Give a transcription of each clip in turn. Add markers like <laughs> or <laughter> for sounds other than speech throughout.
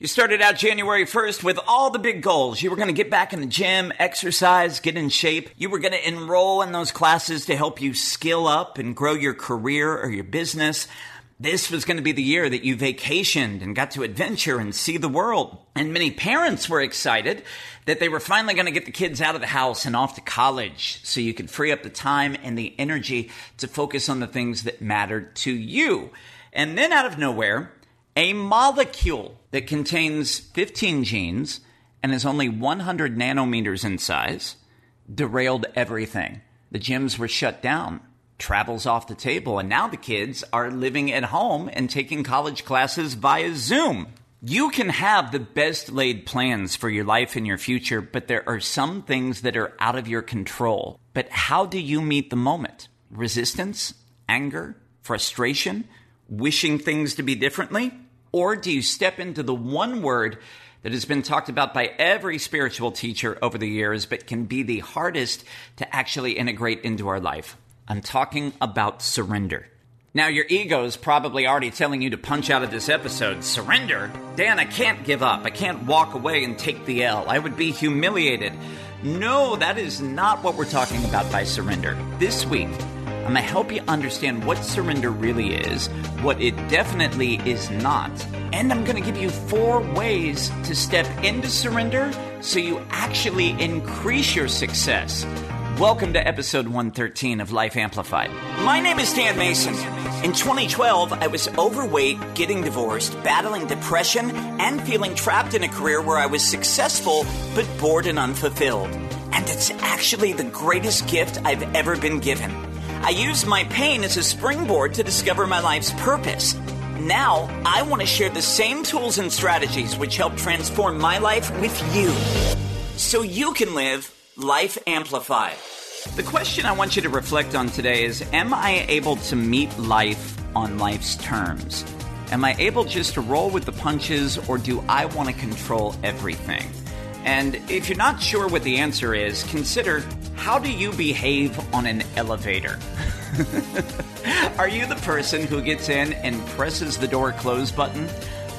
You started out January 1st with all the big goals. You were going to get back in the gym, exercise, get in shape. You were going to enroll in those classes to help you skill up and grow your career or your business. This was going to be the year that you vacationed and got to adventure and see the world. And many parents were excited that they were finally going to get the kids out of the house and off to college so you could free up the time and the energy to focus on the things that mattered to you. And then out of nowhere, a molecule that contains 15 genes and is only 100 nanometers in size derailed everything. The gyms were shut down, travels off the table, and now the kids are living at home and taking college classes via Zoom. You can have the best laid plans for your life and your future, but there are some things that are out of your control. But how do you meet the moment? Resistance? Anger? Frustration? Wishing things to be differently? Or do you step into the one word that has been talked about by every spiritual teacher over the years, but can be the hardest to actually integrate into our life? I'm talking about surrender. Now, your ego is probably already telling you to punch out of this episode. Surrender? Dan, I can't give up. I can't walk away and take the L. I would be humiliated. No, that is not what we're talking about by surrender. This week, I'm going to help you understand what surrender really is, what it definitely is not, and I'm going to give you four ways to step into surrender so you actually increase your success. Welcome to episode 113 of Life Amplified. My name is Dan Mason. In 2012, I was overweight, getting divorced, battling depression, and feeling trapped in a career where I was successful but bored and unfulfilled. And it's actually the greatest gift I've ever been given. I used my pain as a springboard to discover my life's purpose. Now, I want to share the same tools and strategies which help transform my life with you so you can live life amplified. The question I want you to reflect on today is Am I able to meet life on life's terms? Am I able just to roll with the punches, or do I want to control everything? And if you're not sure what the answer is, consider how do you behave on an elevator? <laughs> Are you the person who gets in and presses the door close button,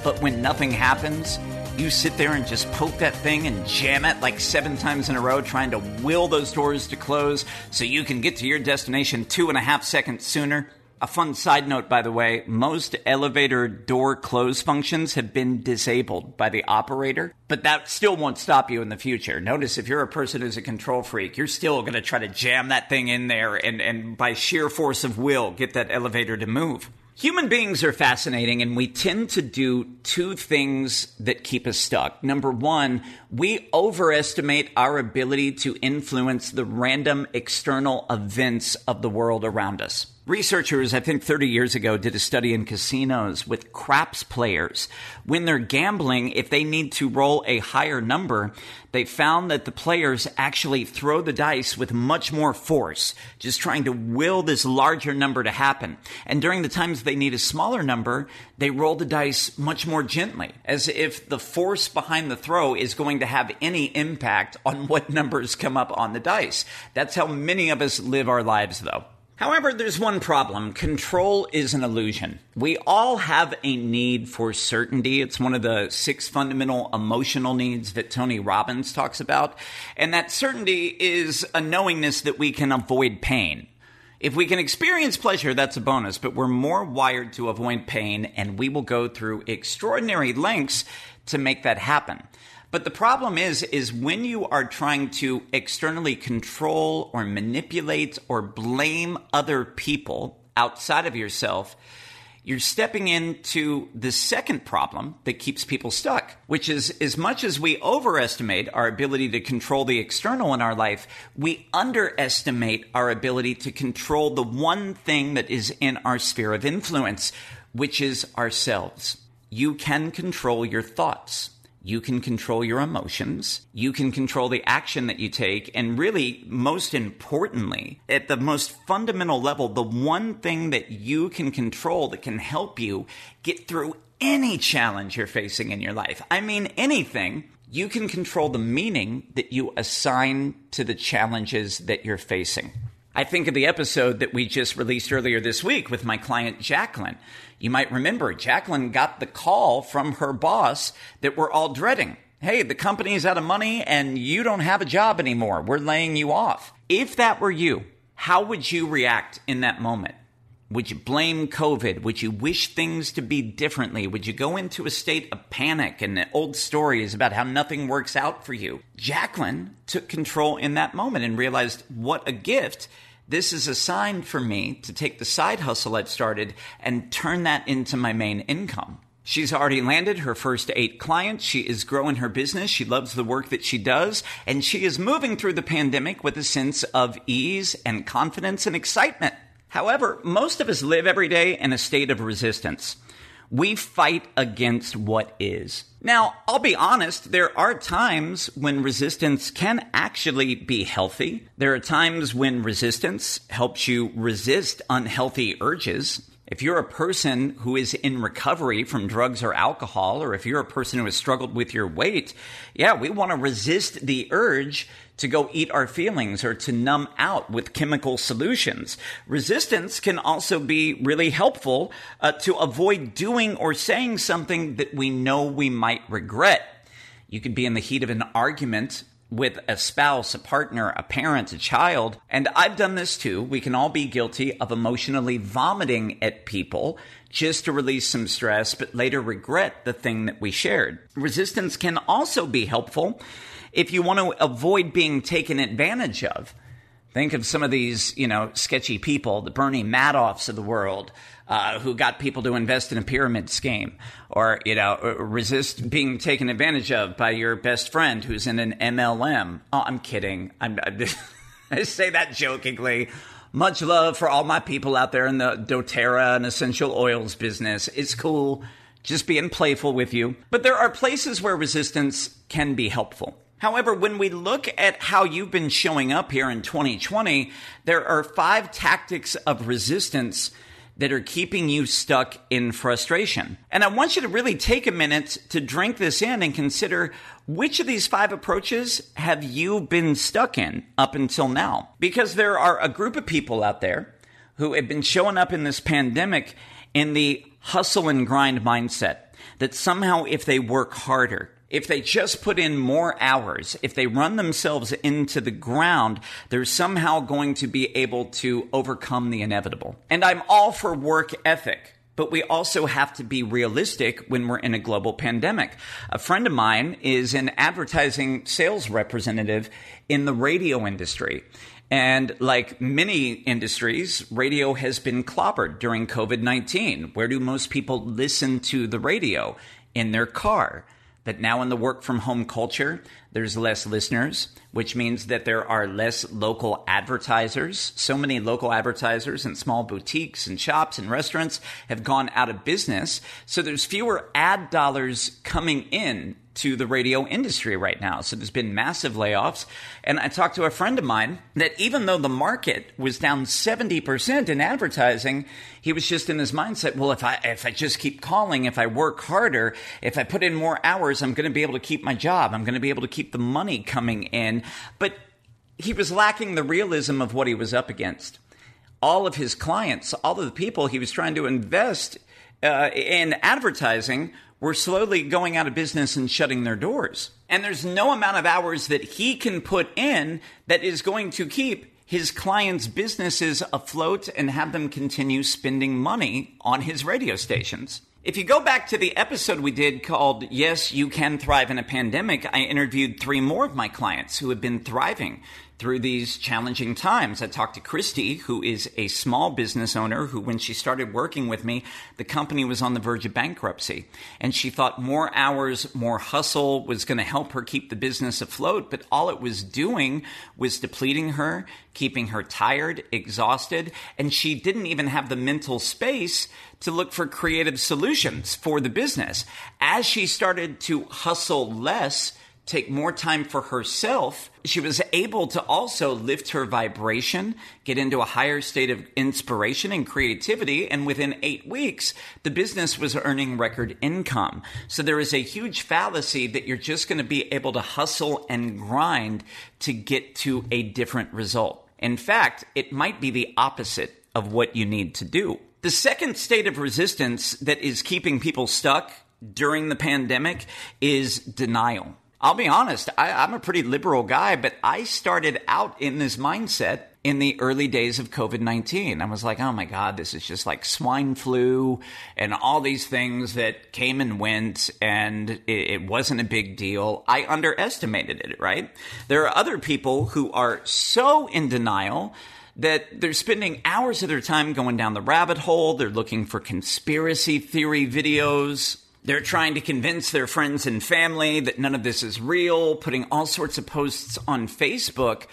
but when nothing happens, you sit there and just poke that thing and jam it like seven times in a row, trying to will those doors to close so you can get to your destination two and a half seconds sooner? A fun side note, by the way, most elevator door close functions have been disabled by the operator, but that still won't stop you in the future. Notice if you're a person who's a control freak, you're still going to try to jam that thing in there and, and by sheer force of will get that elevator to move. Human beings are fascinating, and we tend to do two things that keep us stuck. Number one, we overestimate our ability to influence the random external events of the world around us. Researchers, I think 30 years ago, did a study in casinos with craps players. When they're gambling, if they need to roll a higher number, they found that the players actually throw the dice with much more force, just trying to will this larger number to happen. And during the times they need a smaller number, they roll the dice much more gently, as if the force behind the throw is going to have any impact on what <laughs> numbers come up on the dice. That's how many of us live our lives, though. However, there's one problem. Control is an illusion. We all have a need for certainty. It's one of the six fundamental emotional needs that Tony Robbins talks about. And that certainty is a knowingness that we can avoid pain. If we can experience pleasure, that's a bonus, but we're more wired to avoid pain, and we will go through extraordinary lengths to make that happen. But the problem is, is when you are trying to externally control or manipulate or blame other people outside of yourself, you're stepping into the second problem that keeps people stuck, which is as much as we overestimate our ability to control the external in our life, we underestimate our ability to control the one thing that is in our sphere of influence, which is ourselves. You can control your thoughts. You can control your emotions. You can control the action that you take. And really, most importantly, at the most fundamental level, the one thing that you can control that can help you get through any challenge you're facing in your life. I mean, anything. You can control the meaning that you assign to the challenges that you're facing. I think of the episode that we just released earlier this week with my client Jacqueline. You might remember Jacqueline got the call from her boss that we're all dreading. Hey, the company's out of money and you don't have a job anymore. We're laying you off. If that were you, how would you react in that moment? Would you blame COVID? Would you wish things to be differently? Would you go into a state of panic and old stories about how nothing works out for you? Jacqueline took control in that moment and realized what a gift. This is a sign for me to take the side hustle I've started and turn that into my main income. She's already landed her first eight clients. She is growing her business. She loves the work that she does. And she is moving through the pandemic with a sense of ease and confidence and excitement. However, most of us live every day in a state of resistance. We fight against what is. Now, I'll be honest, there are times when resistance can actually be healthy. There are times when resistance helps you resist unhealthy urges. If you're a person who is in recovery from drugs or alcohol, or if you're a person who has struggled with your weight, yeah, we want to resist the urge to go eat our feelings or to numb out with chemical solutions. Resistance can also be really helpful uh, to avoid doing or saying something that we know we might regret. You could be in the heat of an argument with a spouse, a partner, a parent, a child. And I've done this too. We can all be guilty of emotionally vomiting at people just to release some stress, but later regret the thing that we shared. Resistance can also be helpful if you want to avoid being taken advantage of. Think of some of these, you know, sketchy people, the Bernie Madoffs of the world, uh, who got people to invest in a pyramid scheme, or you know, resist being taken advantage of by your best friend who's in an MLM. Oh, I'm kidding. I'm, <laughs> I say that jokingly. Much love for all my people out there in the DoTerra and essential oils business. It's cool. Just being playful with you. But there are places where resistance can be helpful. However, when we look at how you've been showing up here in 2020, there are five tactics of resistance that are keeping you stuck in frustration. And I want you to really take a minute to drink this in and consider which of these five approaches have you been stuck in up until now? Because there are a group of people out there who have been showing up in this pandemic in the hustle and grind mindset that somehow if they work harder, if they just put in more hours, if they run themselves into the ground, they're somehow going to be able to overcome the inevitable. And I'm all for work ethic. But we also have to be realistic when we're in a global pandemic. A friend of mine is an advertising sales representative in the radio industry. And like many industries, radio has been clobbered during COVID 19. Where do most people listen to the radio? In their car that now in the work from home culture, there's less listeners, which means that there are less local advertisers. So many local advertisers and small boutiques and shops and restaurants have gone out of business. So there's fewer ad dollars coming in to the radio industry right now. So there's been massive layoffs. And I talked to a friend of mine that even though the market was down 70% in advertising, he was just in his mindset, well, if I, if I just keep calling, if I work harder, if I put in more hours, I'm going to be able to keep my job. I'm going to be able to keep the money coming in. But he was lacking the realism of what he was up against. All of his clients, all of the people he was trying to invest uh, in advertising were slowly going out of business and shutting their doors. And there's no amount of hours that he can put in that is going to keep his clients' businesses afloat and have them continue spending money on his radio stations. If you go back to the episode we did called Yes, You Can Thrive in a Pandemic, I interviewed three more of my clients who have been thriving through these challenging times. I talked to Christy, who is a small business owner who, when she started working with me, the company was on the verge of bankruptcy. And she thought more hours, more hustle was going to help her keep the business afloat. But all it was doing was depleting her, keeping her tired, exhausted. And she didn't even have the mental space to look for creative solutions for the business. As she started to hustle less, take more time for herself, she was able to also lift her vibration, get into a higher state of inspiration and creativity. And within eight weeks, the business was earning record income. So there is a huge fallacy that you're just going to be able to hustle and grind to get to a different result. In fact, it might be the opposite of what you need to do. The second state of resistance that is keeping people stuck during the pandemic is denial. I'll be honest, I, am a pretty liberal guy, but I started out in this mindset in the early days of COVID 19. I was like, oh my God, this is just like swine flu and all these things that came and went, and it, it wasn't a big deal. I underestimated it, right? There are other people who are so in denial that they're spending hours of their time going down the rabbit hole. They're looking for conspiracy theory videos. They're trying to convince their friends and family that none of this is real, putting all sorts of posts on Facebook.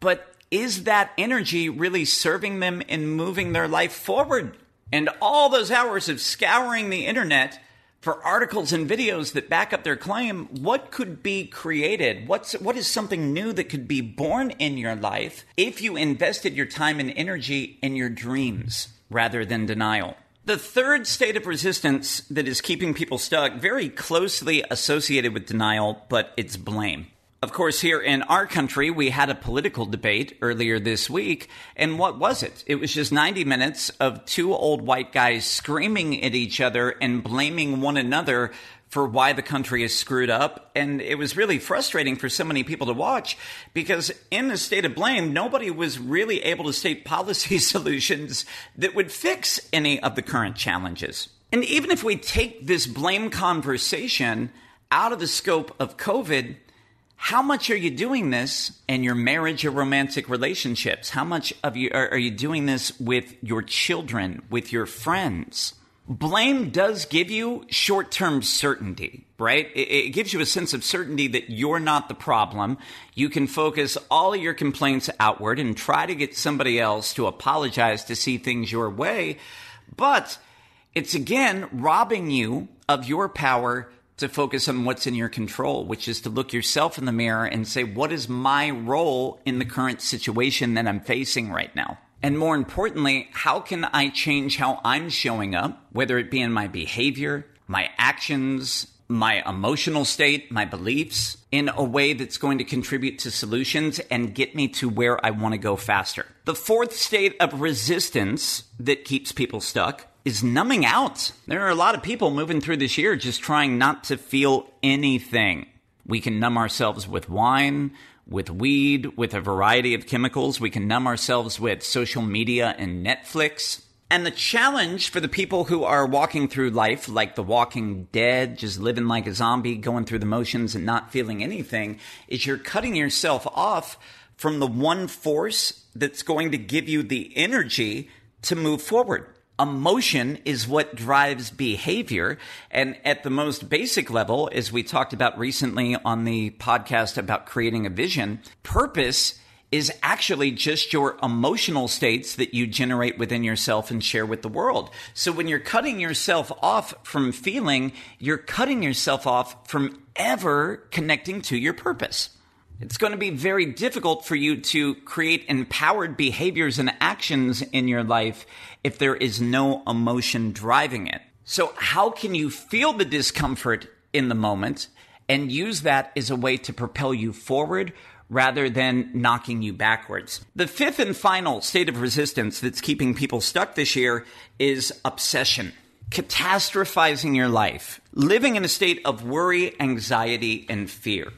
But is that energy really serving them in moving their life forward? And all those hours of scouring the internet for articles and videos that back up their claim, what could be created? What's what is something new that could be born in your life if you invested your time and energy in your dreams rather than denial? The third state of resistance that is keeping people stuck, very closely associated with denial, but it's blame. Of course, here in our country, we had a political debate earlier this week. And what was it? It was just 90 minutes of two old white guys screaming at each other and blaming one another for why the country is screwed up. And it was really frustrating for so many people to watch because in the state of blame, nobody was really able to state policy <laughs> solutions that would fix any of the current challenges. And even if we take this blame conversation out of the scope of COVID, how much are you doing this in your marriage or romantic relationships? How much of you are, are you doing this with your children, with your friends? Blame does give you short term certainty, right? It, gives you a sense of certainty that you're not the problem. You can focus all your complaints outward and try to get somebody else to apologize to see things your way. But it's again robbing you of your power to focus on what's in your control, which is to look yourself in the mirror and say, what is my role in the current situation that I'm facing right now? And more importantly, how can I change how I'm showing up, whether it be in my behavior, my actions, my emotional state, my beliefs, in a way that's going to contribute to solutions and get me to where I want to go faster. The fourth state of resistance that keeps people stuck is numbing out. There are a lot of people moving through this year just trying not to feel anything. We can numb ourselves with wine, with weed, with a variety of chemicals. We can numb ourselves with social media and Netflix. And the challenge for the people who are walking through life like the walking dead, just living like a zombie, going through the motions and not feeling anything, is you're cutting yourself off from the one force that's going to give you the energy to move forward emotion is what drives behavior. And at the most basic level, as we talked about recently on the podcast about creating a vision, purpose is actually just your emotional states that you generate within yourself and share with the world. So when you're cutting yourself off from feeling, you're cutting yourself off from ever connecting to your purpose it's going to be very difficult for you to create empowered behaviors and actions in your life if there is no emotion driving it. So, how can you feel the discomfort in the moment and use that as a way to propel you forward rather than knocking you backwards? The fifth and final state of resistance that's keeping people stuck this year is obsession. Catastrophizing your life, living in a state of worry, anxiety, and fear.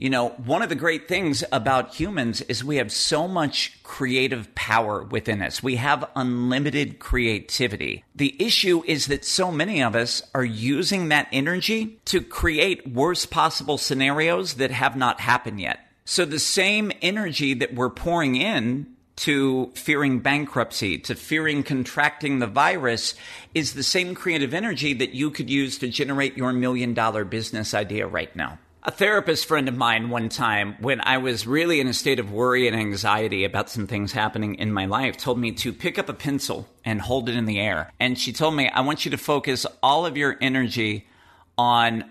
You know, one of the great things about humans is we have so much creative power within us. We have unlimited creativity. The issue is that so many of us are using that energy to create worst possible scenarios that have not happened yet. So the same energy that we're pouring in to fearing bankruptcy, to fearing contracting the virus, is the same creative energy that you could use to generate your million dollar business idea right now. A therapist friend of mine one time, when I was really in a state of worry and anxiety about some things happening in my life, told me to pick up a pencil and hold it in the air. And she told me, I want you to focus all of your energy on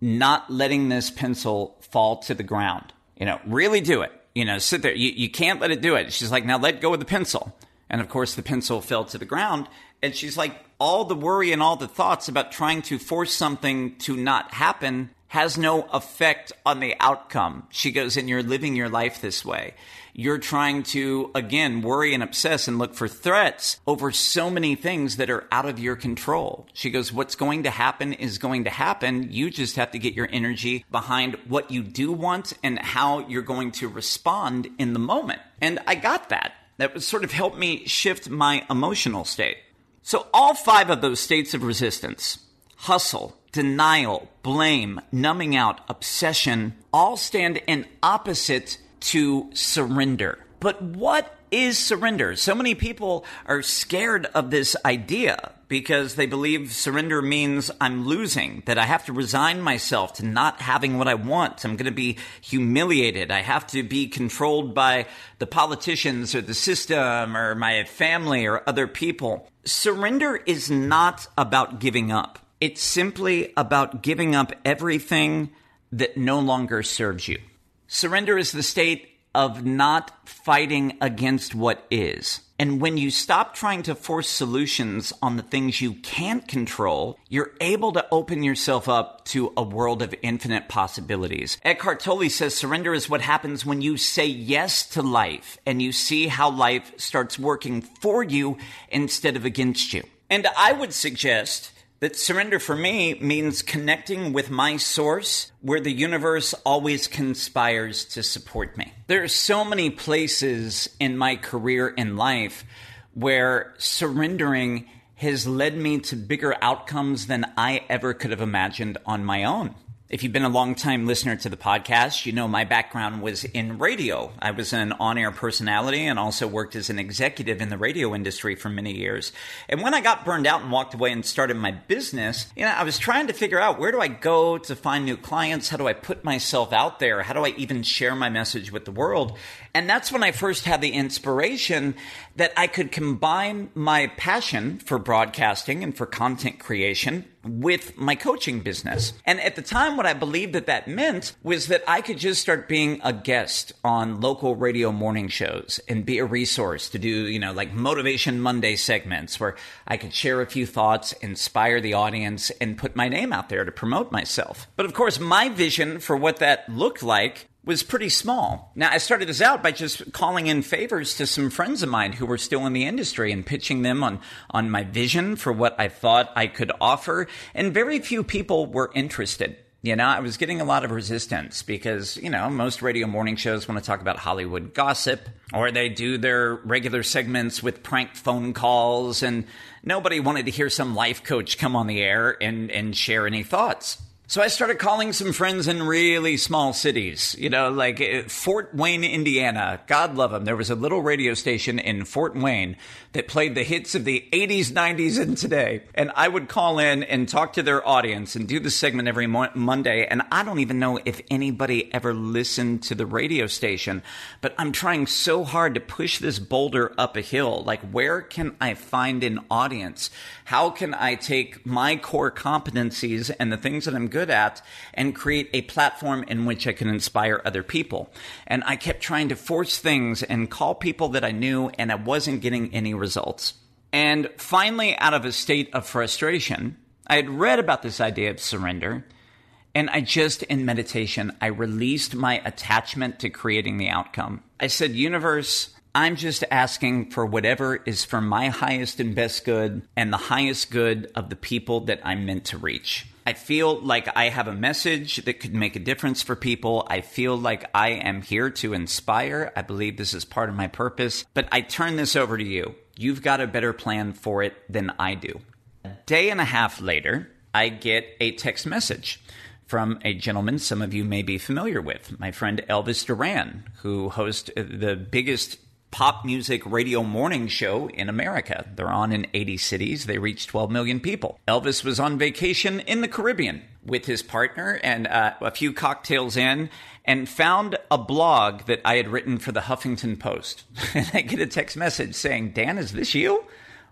not letting this pencil fall to the ground. You know, really do it. You know, sit there. You, you can't let it do it. She's like, now let go of the pencil. And of course, the pencil fell to the ground. And she's like, all the worry and all the thoughts about trying to force something to not happen has no effect on the outcome. She goes, and you're living your life this way. You're trying to, again, worry and obsess and look for threats over so many things that are out of your control. She goes, what's going to happen is going to happen. You just have to get your energy behind what you do want and how you're going to respond in the moment. And I got that. That was sort of helped me shift my emotional state. So all five of those states of resistance, hustle, denial, blame, numbing out, obsession all stand in opposite to surrender. But what is surrender? So many people are scared of this idea because they believe surrender means I'm losing, that I have to resign myself to not having what I want. I'm going to be humiliated. I have to be controlled by the politicians or the system or my family or other people. Surrender is not about giving up. It's simply about giving up everything that no longer serves you. Surrender is the state of not fighting against what is. And when you stop trying to force solutions on the things you can't control, you're able to open yourself up to a world of infinite possibilities. Eckhart Tolle says surrender is what happens when you say yes to life and you see how life starts working for you instead of against you. And I would suggest that surrender for me means connecting with my source where the universe always conspires to support me. There are so many places in my career in life where surrendering has led me to bigger outcomes than I ever could have imagined on my own. If you've been a long time listener to the podcast, you know my background was in radio. I was an on air personality and also worked as an executive in the radio industry for many years. And when I got burned out and walked away and started my business, you know, I was trying to figure out where do I go to find new clients? How do I put myself out there? How do I even share my message with the world? And that's when I first had the inspiration that I could combine my passion for broadcasting and for content creation with my coaching business. And at the time, what I believed that that meant was that I could just start being a guest on local radio morning shows and be a resource to do, you know, like Motivation Monday segments where I could share a few thoughts, inspire the audience, and put my name out there to promote myself. But of course, my vision for what that looked like was pretty small. Now, I started this out by just calling in favors to some friends of mine who were still in the industry and pitching them on, on my vision for what I thought I could offer. And very few people were interested. You know, I was getting a lot of resistance because, you know, most radio morning shows want to talk about Hollywood gossip or they do their regular segments with prank phone calls and nobody wanted to hear some life coach come on the air and, and share any thoughts. So I started calling some friends in really small cities, you know, like uh, Fort Wayne, Indiana. God love them. There was a little radio station in Fort Wayne that played the hits of the 80s, 90s, and today. And I would call in and talk to their audience and do the segment every mo- Monday. And I don't even know if anybody ever listened to the radio station, but I'm trying so hard to push this boulder up a hill. Like, where can I find an audience? How can I take my core competencies and the things that I'm good at and create a platform in which I can inspire other people? And I kept trying to force things and call people that I knew, and I wasn't getting any results. And finally, out of a state of frustration, I had read about this idea of surrender. And I just, in meditation, I released my attachment to creating the outcome. I said, Universe, I'm just asking for whatever is for my highest and best good and the highest good of the people that I'm meant to reach. I feel like I have a message that could make a difference for people. I feel like I am here to inspire. I believe this is part of my purpose, but I turn this over to you. You've got a better plan for it than I do. A day and a half later, I get a text message from a gentleman some of you may be familiar with, my friend Elvis Duran, who hosts the biggest pop music radio morning show in America. They're on in 80 cities. They reach 12 million people. Elvis was on vacation in the Caribbean with his partner and uh, a few cocktails in and found a blog that I had written for the Huffington Post. <laughs> and I get a text message saying, Dan, is this you?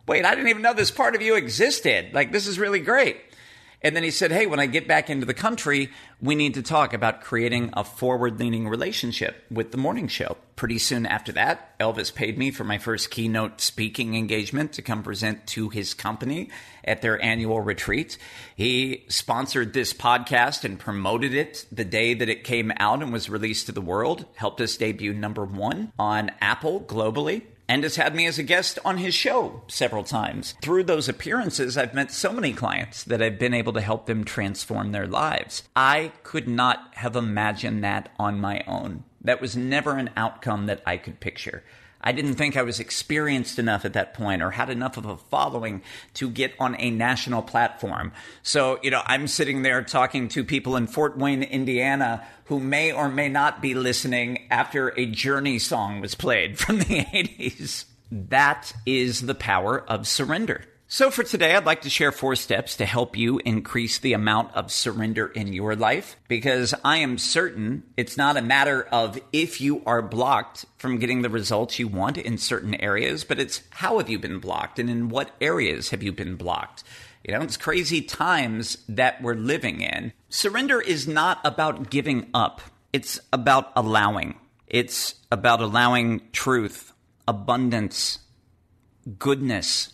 Wait, I didn't even know this part of you existed. Like, this is really great. And then he said, Hey, when I get back into the country, we need to talk about creating a forward leaning relationship with the morning show. Pretty soon after that, Elvis paid me for my first keynote speaking engagement to come present to his company at their annual retreat. He sponsored this podcast and promoted it the day that it came out and was released to the world, helped us debut number one on Apple globally and has had me as a guest on his show several times. Through those appearances, I've met so many clients that I've been able to help them transform their lives. I could not have imagined that on my own. That was never an outcome that I could picture. I didn't think I was experienced enough at that point or had enough of a following to get on a national platform. So, you know, I'm sitting there talking to people in Fort Wayne, Indiana, who may or may not be listening after a Journey song was played <laughs> from the 80s. That is the power of surrender. So, for today, I'd like to share four steps to help you increase the amount of surrender in your life because I am certain it's not a matter of if you are blocked from getting the results you want in certain areas, but it's how have you been blocked and in what areas have you been blocked. You know, it's crazy times that we're living in. Surrender is not about giving up, it's about allowing. It's about allowing truth, abundance, goodness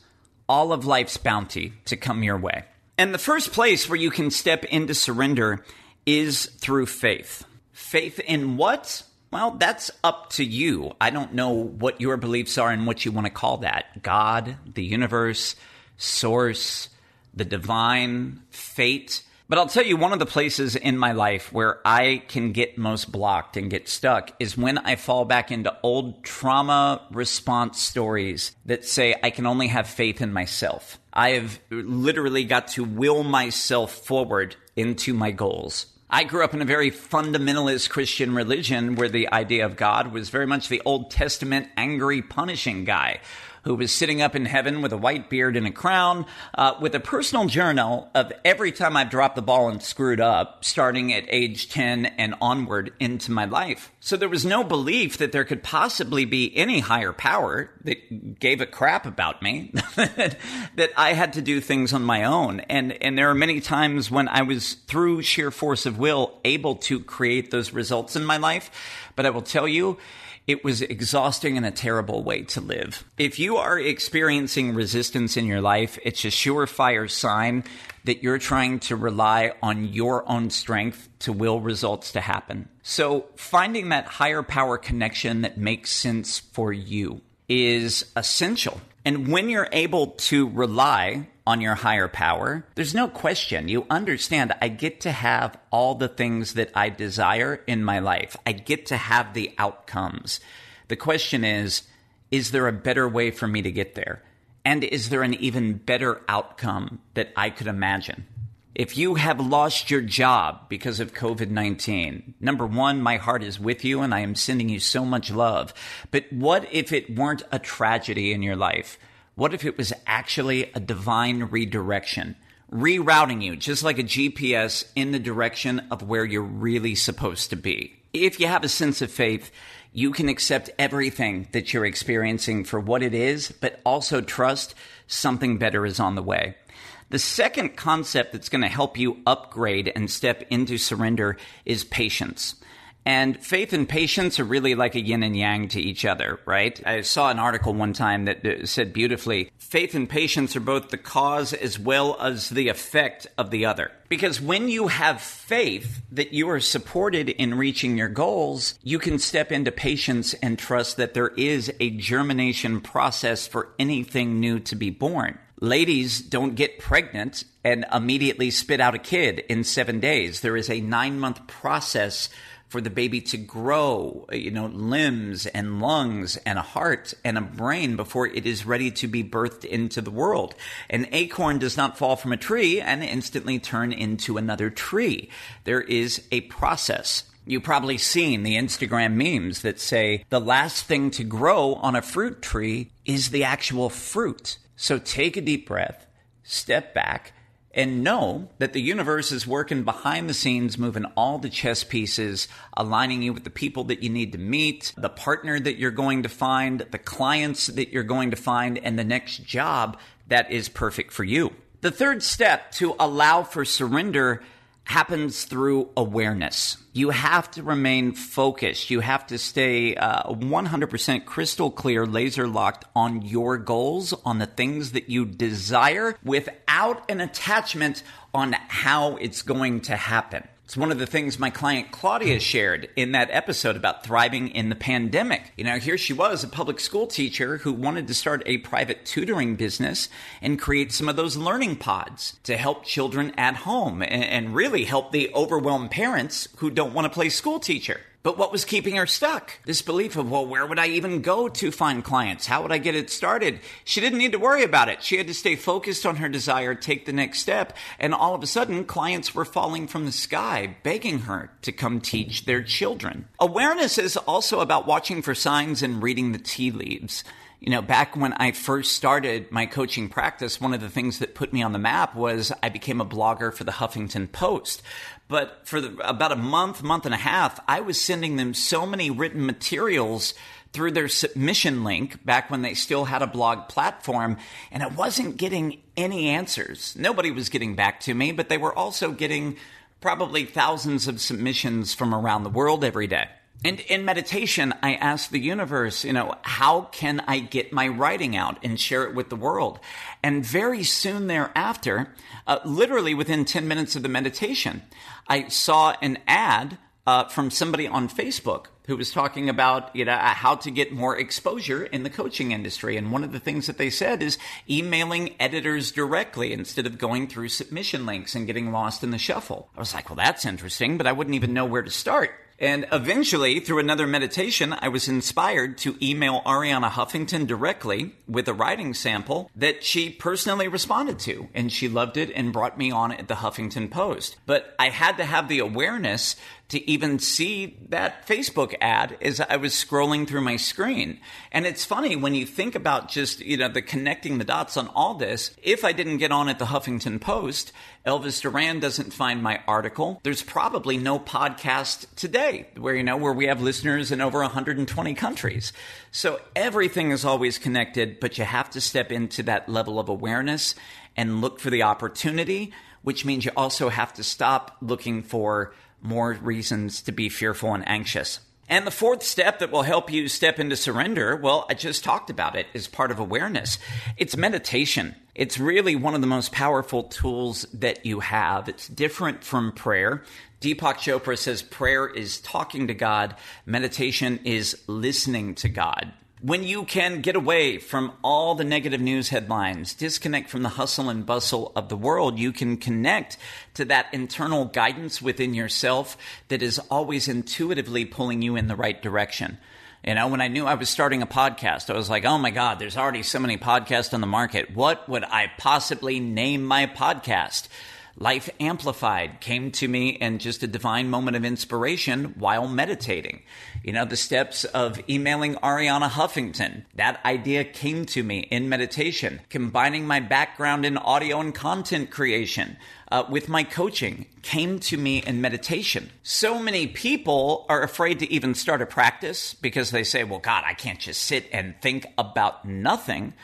all of life's bounty to come your way. And the first place where you can step into surrender is through faith. Faith in what? Well, that's up to you. I don't know what your beliefs are and what you want to call that God, the universe, source, the divine, fate. But I'll tell you, one of the places in my life where I can get most blocked and get stuck is when I fall back into old trauma response stories that say I can only have faith in myself. I have literally got to will myself forward into my goals. I grew up in a very fundamentalist Christian religion where the idea of God was very much the Old Testament angry, punishing guy who was sitting up in heaven with a white beard and a crown, uh, with a personal journal of every time I've dropped the ball and screwed up, starting at age 10 and onward into my life. So there was no belief that there could possibly be any higher power that gave a crap about me, <laughs> that I had to do things on my own. And, and there are many times when I was, through sheer force of will, able to create those results in my life. But I will tell you, it was exhausting and a terrible way to live. If you are experiencing resistance in your life, it's a surefire sign that you're trying to rely on your own strength to will results to happen. So finding that higher power connection that makes sense for you is essential. And when you're able to rely on your higher power, there's no question. You understand I get to have all the things that I desire in my life. I get to have the outcomes. The question is, is there a better way for me to get there? And is there an even better outcome that I could imagine? If you have lost your job because of COVID 19, number one, my heart is with you and I am sending you so much love. But what if it weren't a tragedy in your life? What if it was actually a divine redirection, rerouting you just like a GPS in the direction of where you're really supposed to be? If you have a sense of faith, you can accept everything that you're experiencing for what it is, but also trust something better is on the way. The second concept that's going to help you upgrade and step into surrender is patience. And faith and patience are really like a yin and yang to each other, right? I saw an article one time that uh, said beautifully faith and patience are both the cause as well as the effect of the other. Because when you have faith that you are supported in reaching your goals, you can step into patience and trust that there is a germination process for anything new to be born. Ladies don't get pregnant and immediately spit out a kid in seven days. There is a nine month process for the baby to grow, you know, limbs and lungs and a heart and a brain before it is ready to be birthed into the world. An acorn does not fall from a tree and instantly turn into another tree. There is a process. You've probably seen the Instagram memes that say the last thing to grow on a fruit tree is the actual fruit. So take a deep breath, step back, and know that the universe is working behind the scenes, moving all the chess pieces, aligning you with the people that you need to meet, the partner that you're going to find, the clients that you're going to find, and the next job that is perfect for you. The third step to allow for surrender happens through awareness. You have to remain focused. You have to stay uh, 100% crystal clear, laser locked on your goals, on the things that you desire without an attachment on how it's going to happen. It's one of the things my client Claudia shared in that episode about thriving in the pandemic. You know, here she was, a public school teacher who wanted to start a private tutoring business and create some of those learning pods to help children at home and, really help the overwhelmed parents who don't want to play school teacher. But what was keeping her stuck? This belief of, well, where would I even go to find clients? How would I get it started? She didn't need to worry about it. She had to stay focused on her desire, take the next step. And all of a sudden, clients were falling from the sky, begging her to come teach their children. Awareness is also about watching for signs and reading the tea leaves. You know, back when I first started my coaching practice, one of the things that put me on the map was I became a blogger for the Huffington Post. But for the, about a month, month and a half, I was sending them so many written materials through their submission link back when they still had a blog platform, and I wasn't getting any answers. Nobody was getting back to me, but they were also getting probably thousands of submissions from around the world every day. And in meditation, I ask the universe, you know, how can I get my writing out and share it with the world? And very soon thereafter, uh, literally within 10 minutes of the meditation, I saw an ad uh, from somebody on Facebook who was talking about you know uh, how to get more exposure in the coaching industry. And one of the things that they said is emailing editors directly instead of going through submission links and getting lost in the shuffle. I was like well that's interesting but i wouldn't even know where to start and eventually, through another meditation, I was inspired to email Arianna Huffington directly with a writing sample that she personally responded to. And she loved it and brought me on at the Huffington Post. But I had to have the awareness to even see that Facebook ad as I was scrolling through my screen. And it's funny when you think about just, you know, the connecting the dots on all this. If I didn't get on at the Huffington Post, Elvis Duran doesn't find my article. There's probably no podcast today where, you know, where we have listeners in over 120 countries. So everything is always connected, but you have to step into that level of awareness and look for the opportunity, which means you also have to stop looking for more reasons to be fearful and anxious. And the fourth step that will help you step into surrender, well, I just talked about it, is part of awareness. It's meditation. It's really one of the most powerful tools that you have. It's different from prayer. Deepak Chopra says prayer is talking to God, meditation is listening to God when you can get away from all the negative news headlines, disconnect from the hustle and bustle of the world, you can connect to that internal guidance within yourself that is always intuitively pulling you in the right direction. You know, when I knew I was starting a podcast, I was like, oh my God, there's already so many podcasts on the market. What would I possibly name my podcast? Life Amplified came to me in just a divine moment of inspiration while meditating. You know, the steps of emailing Arianna Huffington, that idea came to me in meditation. Combining my background in audio and content creation uh, with my coaching came to me in meditation. So many people are afraid to even start a practice because they say, well, God, I can't just sit and think about nothing.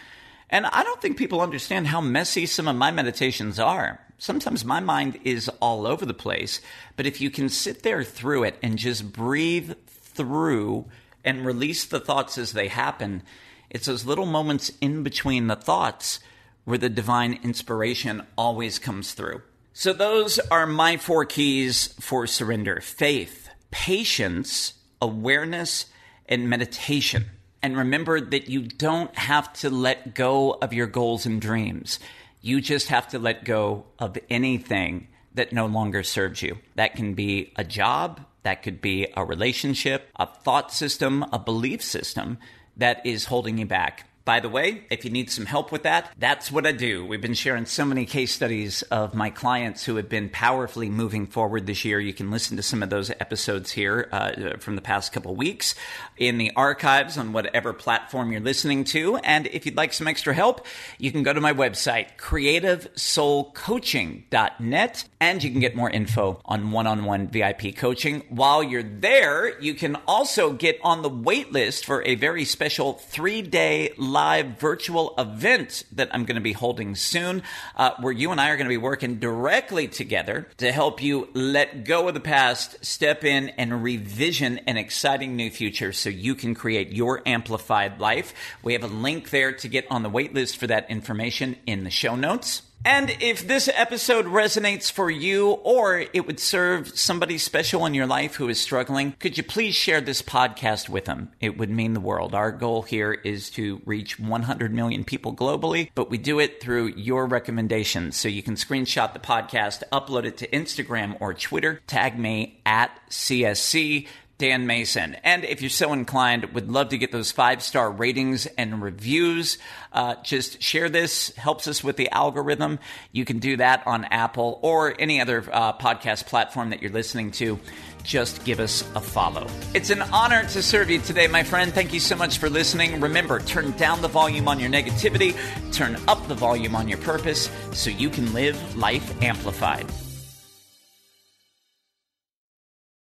And I don't think people understand how messy some of my meditations are sometimes my mind is all over the place. But if you can sit there through it and just breathe through and release the thoughts as they happen, it's those little moments in between the thoughts where the divine inspiration always comes through. So, those are my four keys for surrender faith, patience, awareness, and meditation. And remember that you don't have to let go of your goals and dreams. You just have to let go of anything that no longer serves you. That can be a job, that could be a relationship, a thought system, a belief system that is holding you back. By the way, if you need some help with that, that's what I do. We've been sharing so many case studies of my clients who have been powerfully moving forward this year. You can listen to some of those episodes here uh, from the past couple weeks in the archives on whatever platform you're listening to. And if you'd like some extra help, you can go to my website, creativesoulcoaching.net, and you can get more info on one on one VIP coaching. While you're there, you can also get on the wait list for a very special three day live virtual event that I'm going to be holding soon, uh, where you and I are going to be working directly together to help you let go of the past, step in, and revision an exciting new future so you can create your amplified life. We have a link there to get on the waitlist for that information in the show notes. And if this episode resonates for you or it would serve somebody special in your life who is struggling, could you please share this podcast with them? It would mean the world. Our goal here is to reach 100 million people globally, but we do it through your recommendations. So you can screenshot the podcast, upload it to Instagram or Twitter, tag me at CSC. Dan Mason. And if you're so inclined, would love to get those five star ratings and reviews. Uh, just share this, helps us with the algorithm. You can do that on Apple or any other uh, podcast platform that you're listening to. Just give us a follow. It's an honor to serve you today, my friend. Thank you so much for listening. Remember, turn down the volume on your negativity, turn up the volume on your purpose so you can live life amplified.